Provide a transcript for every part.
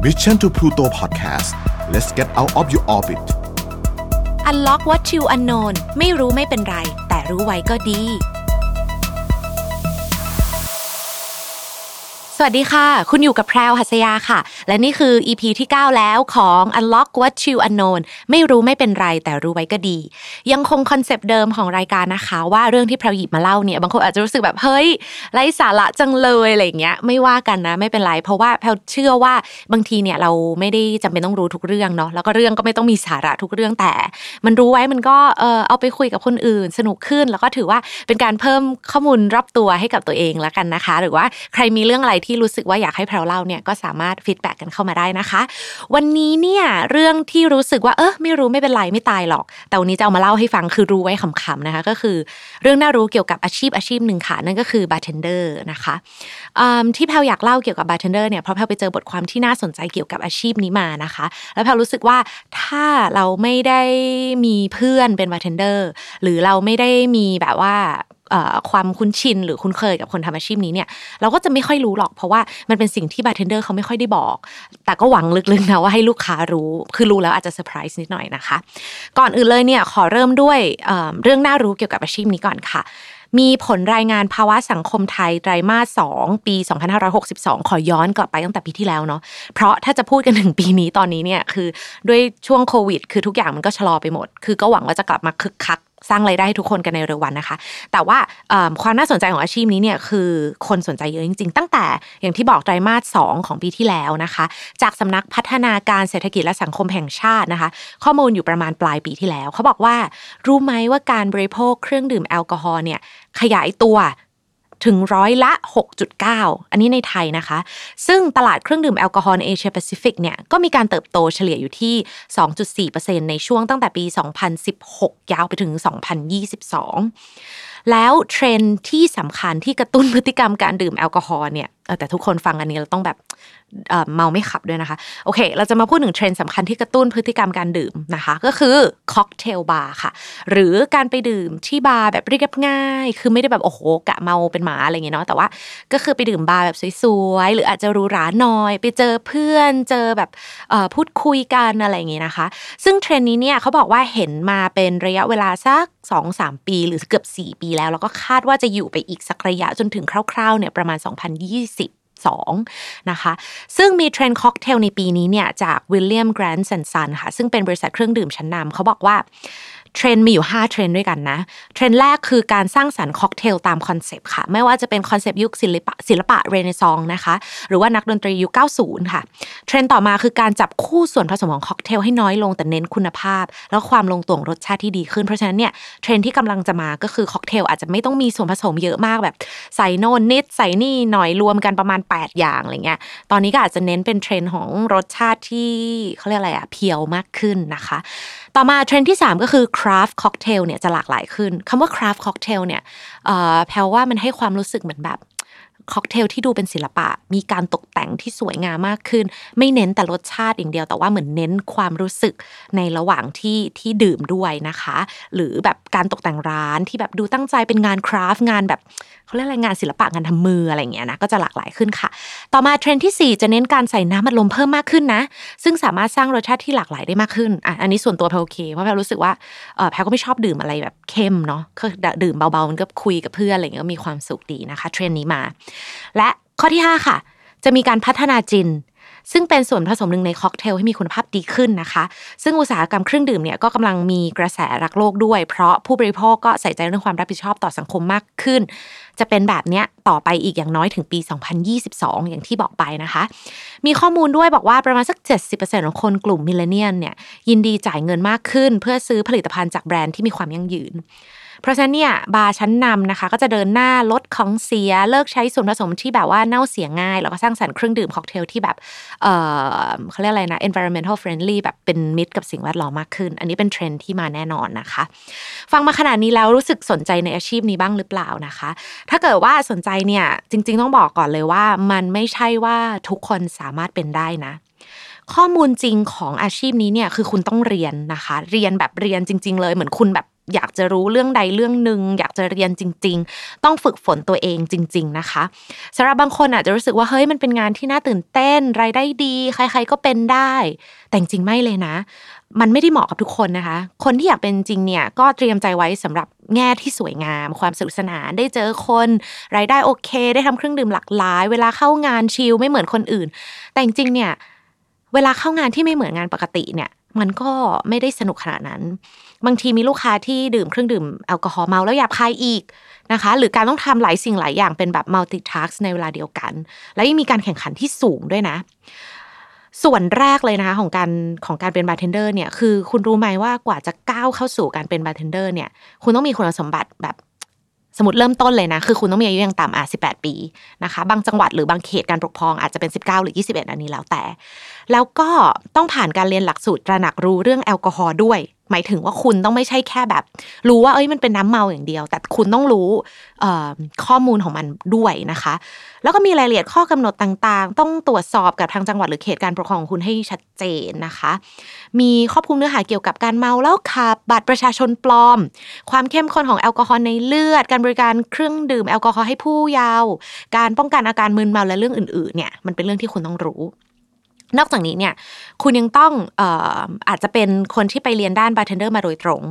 Mission to Pluto Podcast let's get out of your orbit Unlock what you unknown ไม่รู้ไม่เป็นไร แต่รู้ไว้ก็ดี สวัสดีค่ะ คุณอยู่กับแพรวหัสยาค่ะ และนี่คือ EP ที่ 9 แล้วของ Unlock What You Unknown ไม่รู้ไม่เป็นไรแต่รู้ไว้ก็ดี ยังคงคอนเซปต์เดิมของรายการนะคะ ว่าเรื่องที่แพรวหยิบมาเล่าเนี่ยบางคนอาจจะรู้สึกแบบเฮ้ยไร้สาระจังเลยอะไรเงี้ยไม่ว่ากันนะไม่เป็นไร เพราะว่าแพรวเชื่อว่าบางทีเนี่ยเราไม่ได้จำเป็นต้องรู้ทุกเรื่องเนาะแล้วก็เรื่องก็ไม่ต้องมีสาระทุกเรื่องแต่ มันรู้ไว้มันก็เออเอาไปคุยกับคนอื่น สนุกขึ้นแล้วก็ถือว่าเป็นการเพิ่มข้อมูลรอบตัวให้กับตัวเองแล้วกันนะคะ หรือว่าใครมีเรื่องอะไรที่รู้สึกว่าอยากให้แพรวเล่าเนี่ยก็สามารถฟีดแบ็กกันเข้ามาได้นะคะ วันนี้เนี่ยเรื่องที่รู้สึกว่าเออไม่รู้ไม่เป็นไรไม่ตายหรอก แต่วันนี้จะเอามาเล่าให้ฟังคือรู้ไว้ขำๆนะคะ ก็คือเรื่องน่ารู้เกี่ยวกับอาชีพอาชีพหนึ่งค่ะนั่นก็คือบาร์เทนเดอร์นะคะที่แพรวอยากเล่าเกี่ยวกับบาร์เทนเดอร์เนี่ยเพราะแพรวไปเจอบทความที่น่าสนใจเกี่ยวกับอาชีพนี้มานะคะ แล้วแพรวรู้สึกว่าถ้าเราไม่ได้มีเพื่อนเป็นบาร์เทนเดอร์หรือเราไม่ได้มีแบบว่า ความคุ้นชินหรือคุ้นเคยกับคนทำอาชีพนี้เนี่ยเราก็จะไม่ค่อยรู้หรอก เพราะว่ามันเป็นสิ่งที่บาร์เทนเดอร์เขาไม่ค่อยได้บอก แต่ก็หวังลึกๆนะว่าให้ลูกค้ารู้คือรู้แล้วอาจจะเซอร์ไพรส์นิดหน่อยนะคะ ก่อนอื่นเลยเนี่ยขอเริ่มด้วยเเรื่องน่ารู้เกี่ยวกับอาชีพนี้ก่อนค่ะมีผลรายงานภาวะสังคมไทยไตรมาส 2 ปี 2562 ขอย้อนกลับไปตั้งแต่ปีที่แล้วเนาะ เพราะถ้าจะพูดกันถึงปีนี้ตอนนี้เนี่ยคือด้วยช่วงโควิด คือทุกอย่างมันก็ชะลอไปหมด คือก็หวังว่าจะกลับมาคึกคัก สร้างไรายได้ให้ทุกคนกันในเร็ววันนะคะ แต่ว่าความน่าสนใจของอาชีพนี้เนี่ยคือคนสนใจเยอะจริง ๆ ตั้งแต่อย่างที่บอกไตรมาส2ของปีที่แล้วนะคะ จากสำนักพัฒนาการเศรษฐกิจและสังคมแห่งชาตินะคะ ข้อมูลอยู่ประมาณปลายปีที่แล้ว เขาบอกว่า รู้ไหมว่าการบริโภคเครื่องดื่มแอลกอฮอล์เนี่ยขยายตัว ถึงร้อยละ 6.9 อันนี้ในไทยนะคะ ซึ่งตลาดเครื่องดื่มแอลกอฮอล์ในเอเชียแปซิฟิกเนี่ยก็มีการเติบโตเฉลี่ยอยู่ที่ 2.4%ในช่วงตั้งแต่ปี 2016 ยาวไปถึง 2022 แล้วเทรนด์ที่สำคัญที่กระตุ้นพฤติกรรมการดื่มแอลกอฮอล์เนี่ยแต่ทุกคนฟังอันนี้เราต้องแบบ เมาไม่ขับด้วยนะคะ โอเค เราจะมาพูดถึงเทรนด์สำคัญที่กระตุ้นพฤติกรรมการดื่มนะคะ ก็คือค็อกเทลบาร์ค่ะ หรือการไปดื่มที่บาร์แบบเรียบง่าย คือไม่ได้แบบโอ้โหกะเมาเป็นหมาอะไรอย่างเงี้ยเนาะแต่ว่าก็คือไปดื่มบาร์แบบสวยๆ หรืออาจจะหรูหราหน่อย ไปเจอเพื่อนเจอแบบพูดคุยกันอะไรอย่างเงี้ยนะคะ ซึ่งเทรนด์นี้เนี่ยเขาบอกว่าเห็นมาเป็นระยะเวลาสัก2-3 ปี หรือเกือบ 4 ปีแล้ว แล้วก็คาดว่าจะอยู่ไปอีกสักระยะจนถึงคร่าวๆเนี่ยประมาณ 2020 2 นะคะ ซึ่งมีเทรนด์ค็อกเทลในปีนี้เนี่ยจาก William Grant and Sons ค่ะ ซึ่งเป็นบริษัทเครื่องดื่มชั้นนำเขาบอกว่า เทรนด์มีอยู่ 5 เทรนด์ด้วยกันนะ เทรนด์แรกคือการสร้างสรรค์ค็อกเทลตามคอนเซปต์ค่ะ ไม่ว่าจะเป็นคอนเซปต์ยุคศิลปะศิลปะเรเนซองส์นะคะ หรือว่านักดนตรียุค 90 ค่ะ เทรนด์ต่อมาคือการจับคู่ส่วนผสมของค็อกเทลให้น้อยลงแต่เน้นคุณภาพ แล้วความลงตัวของรสชาติที่ดีขึ้น เพราะฉะนั้นเนี่ยเทรนด์ที่กำลังจะมาก็คือค็อกเทลอาจจะไม่ต้องมีส่วนผสมเยอะมากแบบใส่โน่นนิดใส่นี่หน่อยรวมกันประมาณ 8 อย่างอะไรเงี้ย ตอนนี้ก็อาจจะเน้นเป็นเทรนด์ของรสชาติที่เขาเรียกอะไรอะ pure มากขึ้นนะคะ ต่อมาเทรนด์ที่ 3 ก็คือคราฟต์ค็อกเทลเนี่ยจะหลากหลายขึ้นคำว่าคราฟต์ค็อกเทลเนี่ยแพรวว่ามันให้ความรู้สึกเหมือนแบบ ค็อกเทลที่ดูเป็นศิลปะ มีการตกแต่งที่สวยงามมากขึ้น ไม่เน้นแต่รสชาติอย่างเดียวแต่ว่าเหมือนเน้นความรู้สึกในระหว่างที่ที่ดื่มด้วยนะคะ หรือแบบการตกแต่งร้านที่แบบดูตั้งใจเป็นงานคราฟต์งานแบบเขาเรียกอะไรงานศิลปะงานทำมืออะไรเงี้ยนะก็จะหลากหลายขึ้นค่ะ ต่อมาเทรนด์ที่ 4 จะเน้นการใส่น้ำมันลมเพิ่มมากขึ้นนะ ซึ่งสามารถสร้างรสชาติที่หลากหลายได้มากขึ้นอะอันนี้ส่วนตัวแพรวโอเคเพราะแพรวรู้สึกว่าแพรวก็ไม่ชอบดื่มอะไรแบบเข้มเนาะก็ดื่มเบาๆมันก็คุยกับเพื่อนอะไรเงี้ยก็มีความสุขดีนะคะ เทรนด์นี้มาและข้อที่ 5 ค่ะ จะมีการพัฒนาจิน ซึ่งเป็นส่วนผสมหนึ่งในค็อกเทลให้มีคุณภาพดีขึ้นนะคะ ซึ่งอุตสาหกรรมเครื่องดื่มเนี่ยก็กำลังมีกระแสรักโลกด้วย เพราะผู้บริโภคก็ใส่ใจเรื่องความรับผิดชอบต่อสังคมมากขึ้น จะเป็นแบบเนี้ยต่อไปอีกอย่างน้อยถึงปี 2022 อย่างที่บอกไปนะคะ มีข้อมูลด้วยบอกว่าประมาณสัก 70%ของคนกลุ่ม millennial เนี่ยยินดีจ่ายเงินมากขึ้น เพื่อซื้อผลิตภัณฑ์จากแบรนด์ที่มีความยั่งยืน เพราะฉะนั้นเนี่ยบาร์ชั้นนำนะคะ ก็จะเดินหน้าลดของเสียเลิกใช้ส่วนผสมที่แบบว่าเน่าเสียง่าย แล้วก็สร้างสรรค์เครื่องดื่มค็อกเทลที่แบบเออเขาเรียกอะไรนะ environmental friendly แบบเป็นมิตรกับสิ่งแวดล้อมมากขึ้น อันนี้เป็นเทรนด์ที่มาแน่นอนนะคะ ฟังมาขนาดนี้แล้วรู้สึกสนใจในอาชีพนี้บ้างหรือเปล่านะคะ ถ้าเกิดว่าสนใจเนี่ยจริง ๆ ต้องบอกก่อนเลยว่า มันไม่ใช่ว่าทุกคนสามารถเป็นได้นะข้อมูลจริงของอาชีพนี้เนี่ยคือคุณต้องเรียนนะคะ เรียนแบบเรียนจริง ๆ เลยเหมือนคุณแบบ อยากจะรู้เรื่องใดเรื่องหนึ่งอยากจะเรียนจริง ๆ ต้องฝึกฝนตัวเองจริง ๆนะคะสำหรับบางคนอาจจะรู้สึกว่าเฮ้ยมันเป็นงานที่น่าตื่นเต้นรายได้ดี ใคร ๆก็เป็นได้ แต่จริงไม่เลยนะ มันไม่ได้เหมาะกับทุกคนนะคะ คนที่อยากเป็นจริงเนี่ยก็เตรียมใจไว้สำหรับแง่ที่สวยงาม ความสนุกสนานได้เจอคน รายได้โอเค ได้ทำเครื่องดื่มหลากหลาย เวลาเข้างานชิลไม่เหมือนคนอื่น แต่จริงเนี่ยเวลาเข้างานที่ไม่เหมือนงานปกติเนี่ย มันก็ไม่ได้สนุกขนาดนั้น บางทีมีลูกค้าที่ดื่มเครื่องดื่มแอลกอฮอล์เมาแล้วหยาบคายอีกนะคะ หรือการต้องทำหลายสิ่งหลายอย่างเป็นแบบ multitask ในเวลาเดียวกัน แล้วยังมีการแข่งขันที่สูงด้วยนะ ส่วนแรกเลยนะคะของการของการเป็นบาร์เทนเดอร์เนี่ยคือคุณรู้ไหมว่ากว่าจะก้าวเข้าสู่การเป็นบาร์เทนเดอร์เนี่ยคุณต้องมีคุณสมบัติแบบสมมติเริ่มต้นเลยนะ คือคุณต้องมีอายุอย่างต่ำอะ18ปีนะคะ บางจังหวัดหรือบางเขตการปกครองอาจจะเป็น 19 หรือ 21 อันนี้แล้วแต่ แล้วก็ต้องผ่านการเรียนหลักสูตรตระหนักรู้เรื่องแอลกอฮอล์ด้วย หมายถึงว่าคุณต้องไม่ใช่แค่แบบ รู้ว่าเอ้ยมันเป็นน้ำเมาอย่างเดียว แต่คุณต้องรู้ข้อมูลของมันด้วยนะคะ แล้วก็มีรายละเอียดข้อกำหนดต่างๆ ต้องตรวจสอบกับทางจังหวัดหรือเขตการปกครองของคุณให้ชัดเจนนะคะ มีครอบคลุมเนื้อหาเกี่ยวกับการเมาแล้วขับบัตรประชาชนปลอม ความเข้มข้นของแอลกอฮอล์ในเลือด การบริการเครื่องดื่มแอลกอฮอล์ให้ผู้เยาว์การป้องกันอาการมึนเมาและเรื่องอื่นๆเนี่ยมันเป็นเรื่องที่คุณต้องรู้ นอกจากนี้เนี่ยคุณยังต้องออาจจะเป็นคนที่ไปเรียนด้านบาร์เทนเดอร์มาโดยตรง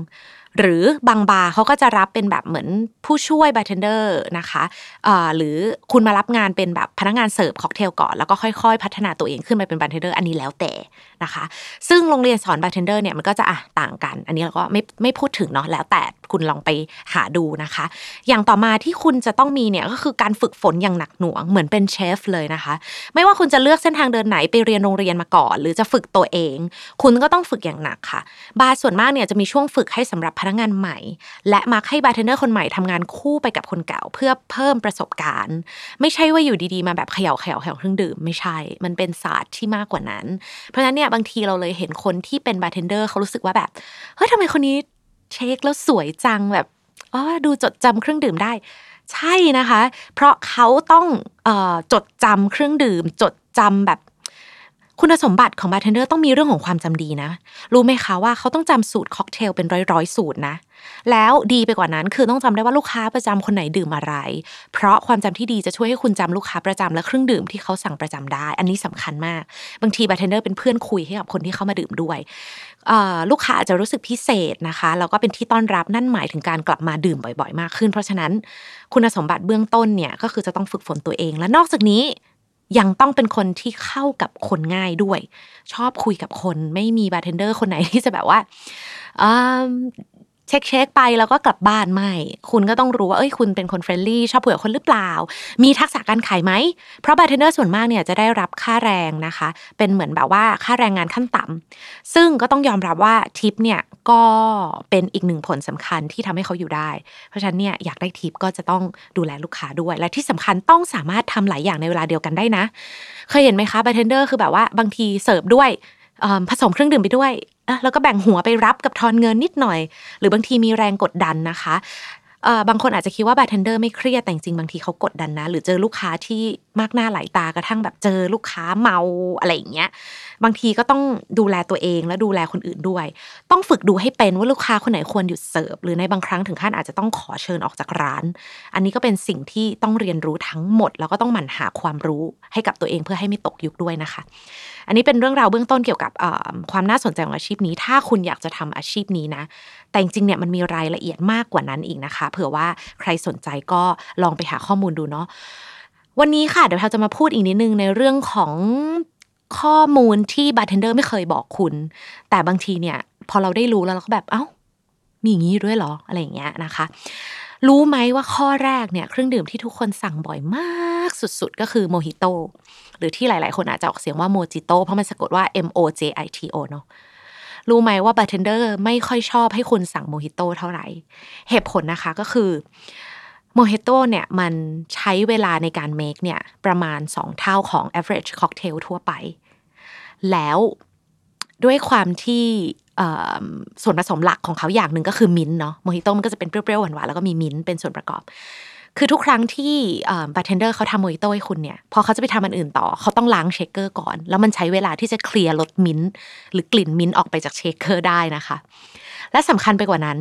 หรือบางบาร์เขาก็จะรับเป็นแบบเหมือน ผู้ช่วยบาร์เทนเดอร์นะคะหรือคุณมารับงานเป็นแบบพนักงานเสิร์ฟค็อกเทลก่อนแล้วก็ค่อยๆ พัฒนาตัวเองขึ้นไปเป็นบาร์เทนเดอร์อันนี้แล้วแต่นะคะ ซึ่งโรงเรียนสอนบาร์เทนเดอร์เนี่ยมันก็จะอะต่างกัน อันนี้เราก็ไม่ไม่พูดถึงเนาะแล้วแต่คุณลองไปหาดูนะคะ อย่างต่อมาที่คุณจะต้องมีเนี่ยก็คือการฝึกฝนอย่างหนักหน่วงเหมือนเป็นเชฟเลยนะคะ ไม่ว่าคุณจะเลือกเส้นทางเดินไหนไปเรียนโรงเรียนมาก่อน หรือจะฝึกตัวเอง คุณก็ต้องฝึกอย่างหนักค่ะ บาร์ส่วนมากเนี่ยจะมีช่วงฝึกให้สำหรับพนักงานใหม่ และมักให้บาร์เทนเดอร์คนใหม่ทำงานคู่ไปกับคนเก่าเพื่อเพิ่มประสบการณ์ ไม่ใช่ว่าอยู่ดีๆ มาแบบเขย่าเขย่าเขย่าเครื่องดื่มไม่ใช่ มันเป็นศาสตร์ที่มากกว่านั้น เพราะฉะนั้นเนี่ยบางทีเราเลยเห็นคนที่เป็นบาร์เทนเดอร์เขารู้สึกว่าแบบเฮ้ยทำไมคนนี้ shake แล้วสวยจังแบบอ๋อดูจดจำเครื่องดื่มได้ ใช่นะคะ เพราะเขาต้องเออจดจำเครื่องดื่ม จดจำแบบ คุณสมบัติของบาร์เทนเดอร์ต้องมีเรื่องของความจำดีนะ รู้ไหมคะว่าเขาต้องจำสูตรค็อกเทลเป็นร้อยๆ สูตรนะ แล้วดีไปกว่านั้นคือต้องจำได้ว่าลูกค้าประจำคนไหนดื่มอะไร เพราะความจำที่ดีจะช่วยให้คุณจำลูกค้าประจำและเครื่องดื่มที่เขาสั่งประจำได้ อันนี้สำคัญมาก บางทีบาร์เทนเดอร์เป็นเพื่อนคุยให้กับคนที่เข้ามาดื่มด้วยลูกค้าอาจจะรู้สึกพิเศษนะคะแล้วก็เป็นที่ต้อนรับนั่นหมายถึงการกลับมาดื่มบ่อยๆ มากขึ้น เพราะฉะนั้นคุณสมบัติเบื้องต้นเนี่ยก็คือจะต้องฝึกฝนตัวเอง และนอกจากนี้ ยังต้องเป็นคนที่เข้ากับคนง่ายด้วย ชอบคุยกับคนไม่มีบาร์เทนเดอร์คนไหนที่จะแบบว่า shake shake ไปแล้วก็กลับบ้านไม่ คุณก็ต้องรู้ว่าเอ้ยคุณเป็นคน friendly ชอบเผื่อคนหรือเปล่า มีทักษะการขายไหม เพราะบาร์เทนเดอร์ส่วนมากเนี่ยจะได้รับค่าแรงนะคะ เป็นเหมือนแบบว่าค่าแรงงานขั้นต่ำซึ่งก็ต้องยอมรับว่าทิปเนี่ยก็เป็นอีกหนึ่งผลสำคัญที่ทำให้เขาอยู่ได้ เพราะฉะนั้นเนี่ยอยากได้ทิปก็จะต้องดูแลลูกค้าด้วย และที่สำคัญต้องสามารถทำหลายอย่างในเวลาเดียวกันได้นะ เคยเห็นไหมคะบาร์เทนเดอร์คือแบบว่าบางทีเสิร์ฟด้วย ผสมเครื่องดื่มไปด้วยแล้วก็แบ่งหัวไปรับกับทอนเงินนิดหน่อย หรือบางทีมีแรงกดดันนะคะบางคนอาจจะคิดว่าบาร์เทนเดอร์ไม่เครียดแต่จริงบางทีเขากดดันนะ หรือเจอลูกค้าที่ มากหน้าหลายตากระทั่งแบบเจอลูกค้าเมาอะไรอย่างเงี้ยบางทีก็ต้องดูแลตัวเองและดูแลคนอื่นด้วย ต้องฝึกดูให้เป็นว่าลูกค้าคนไหนควรหยุดเสิร์ฟหรือในบางครั้งถึงขั้นอาจจะต้องขอเชิญออกจากร้าน อันนี้ก็เป็นสิ่งที่ต้องเรียนรู้ทั้งหมด แล้วก็ต้องหมั่นหาความรู้ให้กับตัวเองเพื่อให้ไม่ตกยุคด้วยนะคะ อันนี้เป็นเรื่องราวเบื้องต้นเกี่ยวกับความน่าสนใจของอาชีพนี้ ถ้าคุณอยากจะทำอาชีพนี้นะ แต่จริงๆเนี่ยมันมีรายละเอียดมากกว่านั้นอีกนะคะ เผื่อว่าใครสนใจก็ลองไปหาข้อมูลดูเนาะ วันนี้ค่ะเดี๋ยวเราจะมาพูดอีกนิดนึงในเรื่องของข้อมูลที่บาร์เทนเดอร์ไม่เคยบอกคุณ แต่บางทีเนี่ย พอเราได้รู้แล้วเราก็แบบเอา้า มีอย่างนี้ด้วยเหรออะไรอย่างเงี้ยนะคะ รู้ไหมว่าข้อแรกเนี่ยเครื่องดื่มที่ทุกคนสั่งบ่อยมากสุดๆ ก็คือโมฮิโตหรือที่หลายๆ คนอาจจะออกเสียงว่าโมจิโตเพราะมันสะกดว่า M O J I T O เนาะรู้ไหมว่าบาร์เทนเดอร์ไม่ค่อยชอบให้คุณสั่งโมฮิโตเท่าไหร่ เหตุผลนะคะก็คือ โมฮิโตเนี่ยมันใช้เวลาในการ make เนี่ยประมาณ 2 เท่าของ average cocktail ทั่วไป แล้วด้วยความที่ส่วนผสมหลักของเขาอย่างหนึ่งก็คือมิ้นเนาะโมฮิโตมันก็จะเป็นเปรี้ยวๆหวานๆแล้วก็มีมิ้นเป็นส่วนประกอบ คือทุกครั้งที่บาร์เทนเดอร์เขาทำโมฮิโตให้คุณเนี่ยพอเขาจะไปทำอันอื่นต่อเขาต้องล้าง shaker ก่อน แล้วมันใช้เวลาที่จะเคลียร์รสมิ้นหรือกลิ่นมิ้นออกไปจาก shaker ได้นะคะ และสำคัญไปกว่านั้น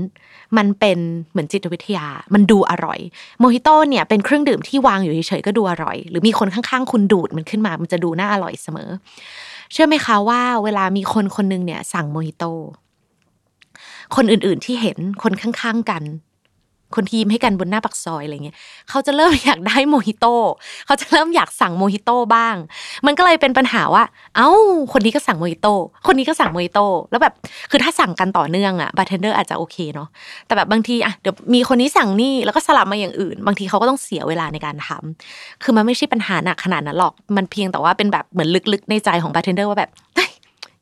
มันเป็นเหมือนจิตวิทยา มันดูอร่อยโมฮิโต้เนี่ยเป็นเครื่องดื่มที่วางอยู่เฉยๆก็ดูอร่อย หรือมีคนข้างๆ คุณดูดมันขึ้นมา มันจะดูน่าอร่อยเสมอ เชื่อไหมคะว่า เวลามีคนคนนึงเนี่ยสั่งโมฮิโต้คนอื่นๆที่เห็นคนข้างๆกัน คนทีมให้กันบนหน้าปักซอยอะไรเงี้ยเขาจะเริ่มอยากได้โมฮิโต้เขาจะเริ่มอยากสั่งโมฮิโต้บ้าง มันก็เลยเป็นปัญหาว่า เอ้า คนนี้ก็สั่งโมฮิโต้คนนี้ก็สั่งโมฮิโต้แล้วแบบคือถ้าสั่งกันต่อเนื่องอะบาร์เทนเดอร์อาจจะโอเคเนาะแต่แบบบางทีอะเดี๋ยวมีคนนี้สั่งนี่แล้วก็สลับมาอย่างอื่น บางทีเขาก็ต้องเสียเวลาในการทำคือมันไม่ใช่ปัญหาหนักขนาดนั้นหรอกมันเพียงแต่ว่าเป็นแบบเหมือนลึกๆในใจของบาร์เทนเดอร์ว่าแบบ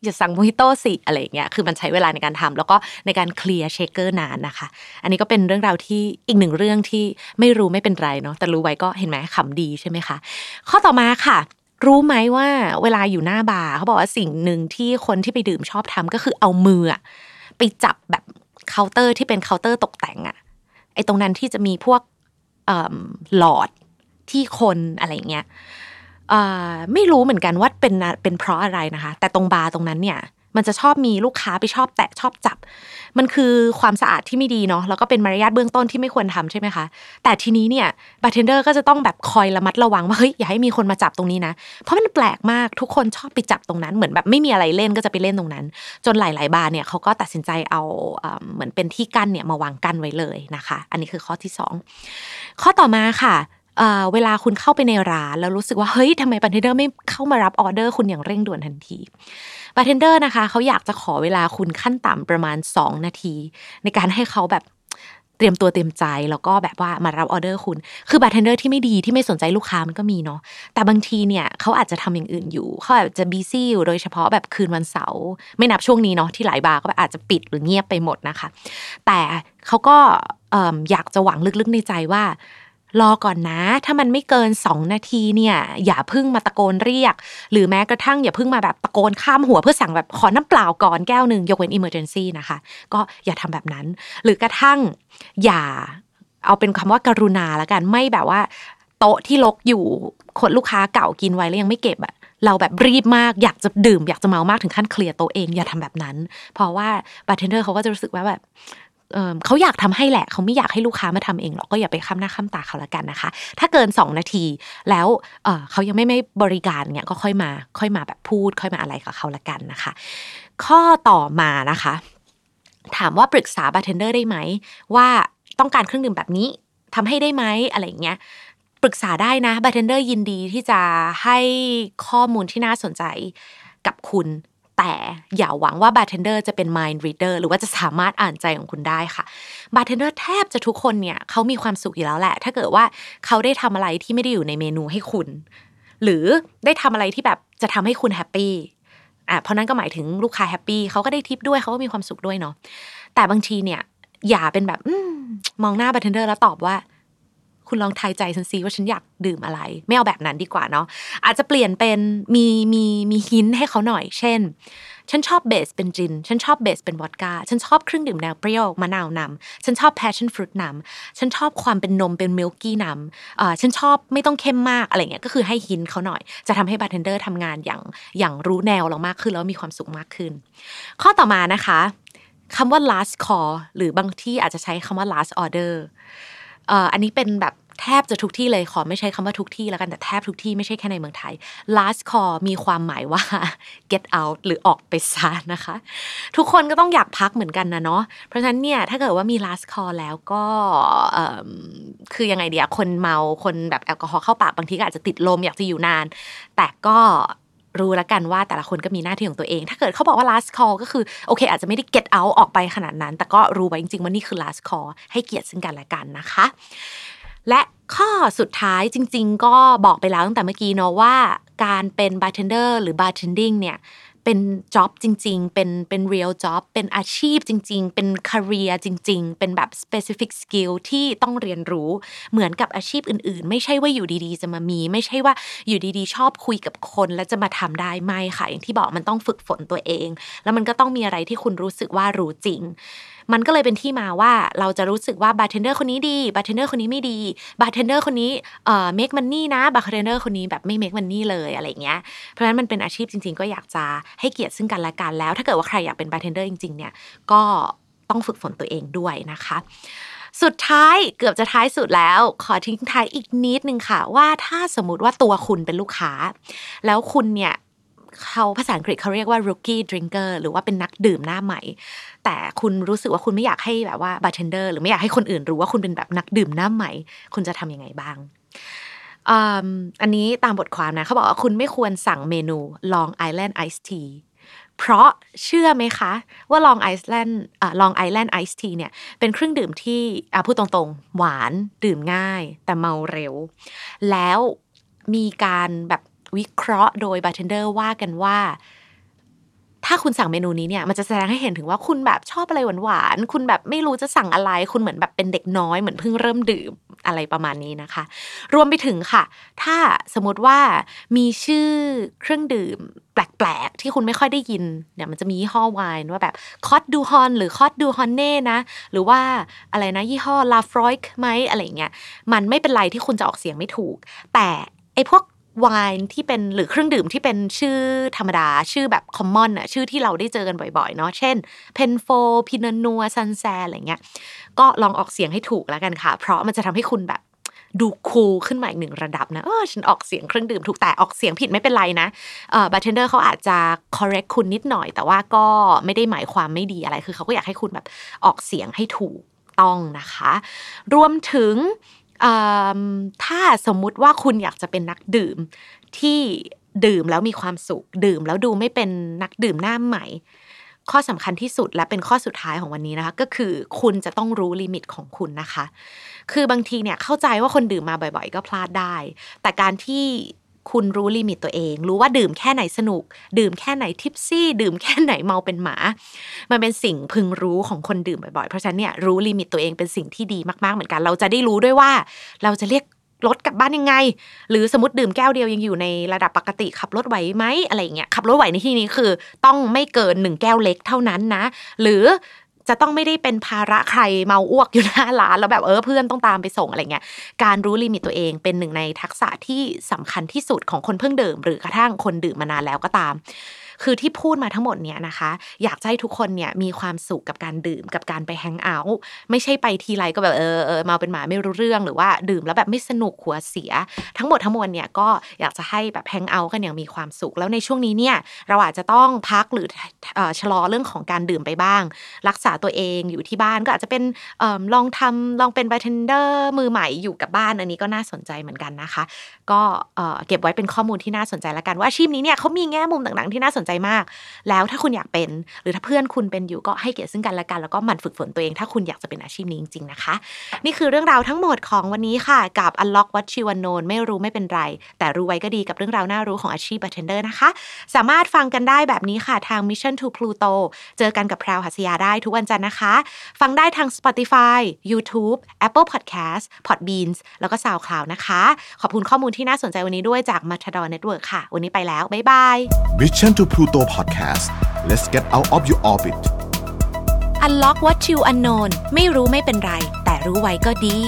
อย่าสั่งโมฮิโต้สิอะไรเงี้ยคือมันใช้เวลาในการทำแล้วก็ในการเคลียร์ shaker นานนะคะ อันนี้ก็เป็นเรื่องราวที่อีกหนึ่งเรื่องที่ไม่รู้ไม่เป็นไรเนาะแต่รู้ไว้ก็เห็นไหมขำดีใช่ไหมคะข้อต่อมาค่ะรู้ไหมว่าเวลาอยู่หน้าบาร์เขาบอกว่าสิ่งหนึ่งที่คนที่ไปดื่มชอบทำก็คือเอามือไปจับแบบเคาน์เตอร์ที่เป็นเคาน์เตอร์ตกแต่งอะไอตรงนั้นที่จะมีพวกหลอดที่คนอะไรเงี้ย ไม่รู้เหมือนกันว่าเป็นเป็นเพราะอะไรนะคะ แต่ตรงบาร์ตรงนั้นเนี่ย มันจะชอบมีลูกค้าไปชอบแตะชอบจับ มันคือความสะอาดที่ไม่ดีเนาะแล้วก็เป็นมารยาทเบื้องต้นที่ไม่ควรทำใช่ไหมคะแต่ทีนี้เนี่ยบาร์เทนเดอร์ก็จะต้องแบบคอยระมัดระวังว่าเฮ้ยอย่าให้มีคนมาจับตรงนี้นะเพราะมันแปลกมากทุกคนชอบไปจับตรงนั้นเหมือนแบบไม่มีอะไรเล่นก็จะไปเล่นตรงนั้น จนหลาย ๆ บาร์เนี่ยเขาก็ตัดสินใจเอาเหมือนเป็นที่กั้นเนี่ยมาวางกั้นไว้เลยนะคะ อันนี้คือข้อที่ 2 ข้อต่อมาค่ะ เวลาคุณเข้าไปในร้านแล้วรู้สึกว่าเฮ้ยทำไมบาร์เทนเดอร์ไม่เข้ามารับออเดอร์คุณอย่างเร่งด่วนทันทีบาร์เทนเดอร์นะคะเขาอยากจะขอเวลาคุณขั้นต่ำประมาณ 2 นาที ในการให้เขาแบบเตรียมตัวเตรียมใจแล้วก็แบบว่ามารับออเดอร์คุณ คือบาร์เทนเดอร์ที่ไม่ดีที่ไม่สนใจลูกค้ามันก็มีเนาะ แต่บางทีเนี่ยเขาอาจจะทำอย่างอื่นอยู่ เขาอาจจะ busy อยู่โดยเฉพาะแบบคืนวันเสาร์ ไม่นับช่วงนี้เนาะที่หลายบาร์ก็อาจจะปิดหรือเงียบไปหมดนะคะ แต่เขาก็อยากจะหวังลึกๆในใจว่า รอก่อนนะ ถ้ามันไม่เกิน 2 นาทีเนี่ยอย่าพึ่งมาตะโกนเรียก หรือแม้กระทั่งอย่าพึ่งมาแบบตะโกนข้ามหัวเพื่อสั่งแบบขอน้ำเปล่าก่อนแก้วหนึ่งยกเว้น emergency นะคะ ก็อย่าทำแบบนั้น หรือกระทั่งอย่าเอาเป็นคำว่ากรุณาล้วกันไม่แบบว่า โต๊ะที่รกอยู่คนลูกค้าเก่ากินไว้แล้วยังไม่เก็บอะเราแบบรีบมากอยากจะดื่ม อยากจะเมามากถึงขั้นเคลียร์โต๊ะเองอย่าทำแบบนั้น เพราะว่าบาร์เทนเดอร์เขาก็จะรู้สึกว่าแบบ เขาอยากทำให้แหละเขาไม่อยากให้ลูกค้ามาทำเองหรอกก็อย่าไปข้ามหน้าข้ามตาเขาละกันนะคะ ถ้าเกิน 2 นาทีแล้วเขายังไม่ไม่บริการเนี่ยก็ค่อยมาค่อยมาแบบพูด ค่อยมาอะไรกับเขาละกันนะคะ ข้อต่อมานะคะ ถามว่าปรึกษาบาร์เทนเดอร์ได้ไหมว่าต้องการเครื่องดื่มแบบนี้ทำให้ได้ไหมอะไรเงี้ยปรึกษาได้นะบาร์เทนเดอร์ยินดีที่จะให้ข้อมูลที่น่าสนใจกับคุณ แต่อย่าหวังว่าบาร์เทนเดอร์จะเป็น mind reader หรือว่าจะสามารถอ่านใจของคุณได้ค่ะบาร์เทนเดอร์แทบจะทุกคนเนี่ยเขามีความสุขอยู่แล้วแหละ ถ้าเกิดว่าเขาได้ทำอะไรที่ไม่ได้อยู่ในเมนูให้คุณ หรือได้ทำอะไรที่แบบจะทำให้คุณแฮปปี้อะเพราะนั้นก็หมายถึงลูกค้าแฮปปี้เขาก็ได้ทิปด้วยเขาก็มีความสุขด้วยเนาะแต่บางทีเนี่ยอย่าเป็นแบบมองหน้าบาร์เทนเดอร์แล้วตอบว่า คุณลองทายใจฉันซิว่าฉันอยากดื่มอะไร ไม่เอาแบบนั้นดีกว่าเนาะอาจจะเปลี่ยนเป็นมีมีมี hint ให้เขาหน่อย เช่น ฉันชอบ base เป็นจิน ฉันชอบ base เป็นวอดก้า ฉันชอบเครื่องดื่มแนวเปรี้ยวมะนาวนำฉันชอบ passion fruit นำฉันชอบความเป็นนมเป็น milky นำอ่าฉันชอบไม่ต้องเข้มมากอะไรเงี้ยก็คือให้ hint เขาหน่อย จะทำให้บาร์เทนเดอร์ทำงานอย่างอย่างรู้แนวเรามากขึ้นแล้วมีความสุขมากขึ้น ข้อต่อมานะคะคำว่า last call หรือบางทีอาจจะใช้คำว่า last order อันนี้เป็นแบบแทบจะทุกที่เลยขอไม่ใช้คำว่าทุกที่แล้วกันแต่แทบทุกที่ไม่ใช่แค่ในเมืองไทย last call มีความหมายว่า get out หรือออกไปซะนะคะ ทุกคนก็ต้องอยากพักเหมือนกันนะเนาะเพราะฉะนั้นเนี่ยถ้าเกิดว่ามี last call แล้วก็คือยังไงเดียคนเมาคนแบบแอลกอฮอล์เข้าปากบางทีก็อาจจะติดลมอยากจะอยู่นาน แต่ก็ รู้แล้วกันว่าแต่ละคนก็มีหน้าที่ของตัวเอง ถ้าเกิดเขาบอกว่า last call ก็คือโอเค อาจจะไม่ได้ get out ออกไปขนาดนั้น แต่ก็รู้ไว้จริงๆว่านี่คือ last call ให้เกียรติซึ่งกันและกันนะคะ และข้อสุดท้ายจริง ๆ ก็บอกไปแล้วตั้งแต่เมื่อกี้เนาะว่า การเป็น bartender หรือ bartending เนี่ย เป็นจ็อบจริง ๆ เป็นเป็นเรียลจ็อบเป็นอาชีพจริง ๆ เป็นคาเรียจริง ๆ เป็นแบบ specific skill ที่ต้องเรียนรู้เหมือนกับอาชีพอื่น ๆ ไม่ใช่ว่าอยู่ดีๆ จะมามี ไม่ใช่ว่าอยู่ดีๆ ชอบคุยกับคนแล้วจะมาทำได้ไม่ค่ะอย่างที่บอกมันต้องฝึกฝนตัวเอง แล้วมันก็ต้องมีอะไรที่คุณรู้สึกว่ารู้จริงมันก็เลยเป็นที่มาว่าเราจะรู้สึกว่าบาร์เทนเดอร์คนนี้ดีบาร์เทนเดอร์คนนี้ไม่ดีบาร์เทนเดอร์คนนี้เอ่อ make money นะบาร์เทนเดอร์คนนี้แบบไม่ make money เลยอะไรเงี้ยเพราะฉะนั้นมันเป็นอาชีพจริง ๆ ก็อยากจะให้เกียรติซึ่งกันและกันแล้ว ถ้าเกิดว่าใครอยากเป็นบาร์เทนเดอร์จริงๆเนี่ยก็ต้องฝึกฝนตัวเองด้วยนะคะสุดท้ายเกือบจะท้ายสุดแล้ว ขอทิ้งท้ายอีกนิดนึงค่ะ ว่าถ้าสมมติว่าตัวคุณเป็นลูกค้า แล้วคุณเนี่ย เขาภาษาอังกฤษเขาเรียกว่า rookie drinker หรือว่าเป็นนักดื่มหน้าใหม่ แต่คุณรู้สึกว่าคุณไม่อยากให้แบบว่า bartender หรือไม่อยากให้คนอื่นรู้ว่าคุณเป็นแบบนักดื่มหน้าใหม่ คุณจะทำยังไงบ้างอันนี้ตามบทความนะเขาบอกว่าคุณไม่ควรสั่งเมนู Long Island Iced Tea เพราะเชื่อไหมคะ ว่า Long Island อ Long Island Iced Tea เนี่ยเป็นเครื่องดื่มที่พูดตรงๆ หวานดื่มง่าย แต่เมาเร็ว แล้วมีการแบบ วิเคราะห์โดยบาร์เทนเดอร์ว่ากันว่า ถ้าคุณสั่งเมนูนี้เนี่ยมันจะแสดงให้เห็นถึงว่าคุณแบบชอบอะไรหวานๆคุณแบบไม่รู้จะสั่งอะไร คุณเหมือนแบบเป็นเด็กน้อยเหมือนเพิ่งเริ่มดื่มอะไรประมาณนี้นะคะ รวมไปถึงค่ะ ถ้าสมมติว่ามีชื่อเครื่องดื่มแปลกๆ ที่คุณไม่ค่อยได้ยินเนี่ยมันจะมียี่ห้อไวน์ว่าแบบคอตดูฮอนหรือคอตดูฮอนเน่นะ หรือว่าอะไรนะยี่ห้อลาฟรอยค์ไหมอะไรเงี้ยมันไม่เป็นไรที่คุณจะออกเสียงไม่ถูก แต่ไอ้พวก ไวน์ที่เป็นหรือเครื่องดื่มที่เป็นชื่อธรรมดา ชื่อแบบ common อะชื่อที่เราได้เจอกันบ่อยๆเนาะเช่น Penfolds Pinot Noir Sancerre อะไรเงี้ยก็ลองออกเสียงให้ถูกแล้วกันค่ะ เพราะมันจะทำให้คุณแบบดู cool ขึ้นมาอีกหนึ่งระดับนะเออฉันออกเสียงเครื่องดื่มถูกแต่ออกเสียงผิดไม่เป็นไรนะเออบาร์เทนเดอร์เขาอาจจะ correct คุณนิดหน่อย แต่ว่าก็ไม่ได้หมายความไม่ดีอะไร คือเขาก็อยากให้คุณแบบออกเสียงให้ถูกต้องนะคะ รวมถึง ถ้าสมมุติว่าคุณอยากจะเป็นนักดื่มที่ดื่มแล้วมีความสุข ดื่มแล้วดูไม่เป็นนักดื่มหน้าใหม่ ข้อสำคัญที่สุดและเป็นข้อสุดท้ายของวันนี้นะคะ ก็คือคุณจะต้องรู้ลิมิตของคุณนะคะ คือบางทีเนี่ยเข้าใจว่าคนดื่มมาบ่อย ๆ ก็พลาดได้ แต่การที่ คุณรู้ลิมิตตัวเอง รู้ว่าดื่มแค่ไหนสนุก ดื่มแค่ไหน tipsy ดื่มแค่ไหนเมาเป็นหมา มันเป็นสิ่งพึงรู้ของคนดื่มบ่อยๆ เพราะฉะนั้นเนี่ยรู้ลิมิตตัวเองเป็นสิ่งที่ดีมากๆเหมือนกัน เราจะได้รู้ด้วยว่า เราจะเรียกรถกลับบ้านยังไง หรือสมมติดื่มแก้วเดียวยังอยู่ในระดับปกติขับรถไหวไหมอะไรเงี้ยขับรถไหวในที่นี้คือ ต้องไม่เกินหนึ่งแก้วเล็กเท่านั้นนะ หรือ จะต้องไม่ได้เป็นภาระใครเมาอ้วกอยู่หน้าร้านแล้วแบบเออเพื่อนต้องตามไปส่งอะไรเงี้ยการรู้ลิมิตตัวเองเป็นหนึ่งในทักษะที่สำคัญที่สุดของคนเพิ่งดื่ม หรือกระทั่งคนดื่มมานานแล้วก็ตาม คือที่พูดมาทั้งหมดเนี่ยนะคะ อยากให้ทุกคนเนี่ยมีความสุขกับการดื่มกับการไป hang out ไม่ใช่ไปทีไรก็แบบเออเออเมาเป็นหมาไม่รู้เรื่องหรือว่าดื่มแล้วแบบไม่สนุกหัวเสีย ทั้งหมดทั้งมวลเนี่ยก็อยากจะให้แบบ hang out กันอย่างมีความสุข แล้วในช่วงนี้เนี่ยเราอาจจะต้องพักหรือชะลอเรื่องของการดื่มไปบ้าง รักษาตัวเองอยู่ที่บ้านก็อาจจะเป็นลองทำลองเป็นบาร์เทนเดอร์มือใหม่อยู่กับบ้านอันนี้ก็น่าสนใจเหมือนกันนะคะ ก็เก็บไว้เป็นข้อมูลที่น่าสนใจแล้วกันว่าอาชีพนี้เนี่ยเขามีแง่มุมต่างๆที่น่าสนใจมาก แล้วถ้าคุณอยากเป็น หรือถ้าเพื่อนคุณเป็นอยู่ก็ให้เกียรติซึ่งกันและกัน แล้วก็หมั่นฝึกฝนตัวเอง ถ้าคุณอยากจะเป็นอาชีพนี้จริงๆนะคะ นี่คือเรื่องราวทั้งหมดของวันนี้ค่ะ กับ Unlock What You Unknown ไม่รู้ไม่เป็นไร แต่รู้ไว้ก็ดีกับเรื่องราวน่ารู้ของอาชีพ bartender นะคะ สามารถฟังกันได้แบบนี้ค่ะทาง Mission to Pluto เจอกันกับแพรวหัสยาได้ทุกวันจันทร์นะคะ ฟังได้ทาง Spotify YouTube Apple Podcast Podbeans แล้วก็ SoundCloud นะคะ ขอบคุณข้อมูลที่น่าสนใจวันนี้ด้วยจาก Matador Network ค่ะ วันนี้ไปแล้ว บ๊ายบาย Mission to Pluto Podcast let's get out of your orbit Unlock what you unknown ไม่รู้ไม่เป็นไร แต่รู้ไว้ก็ดี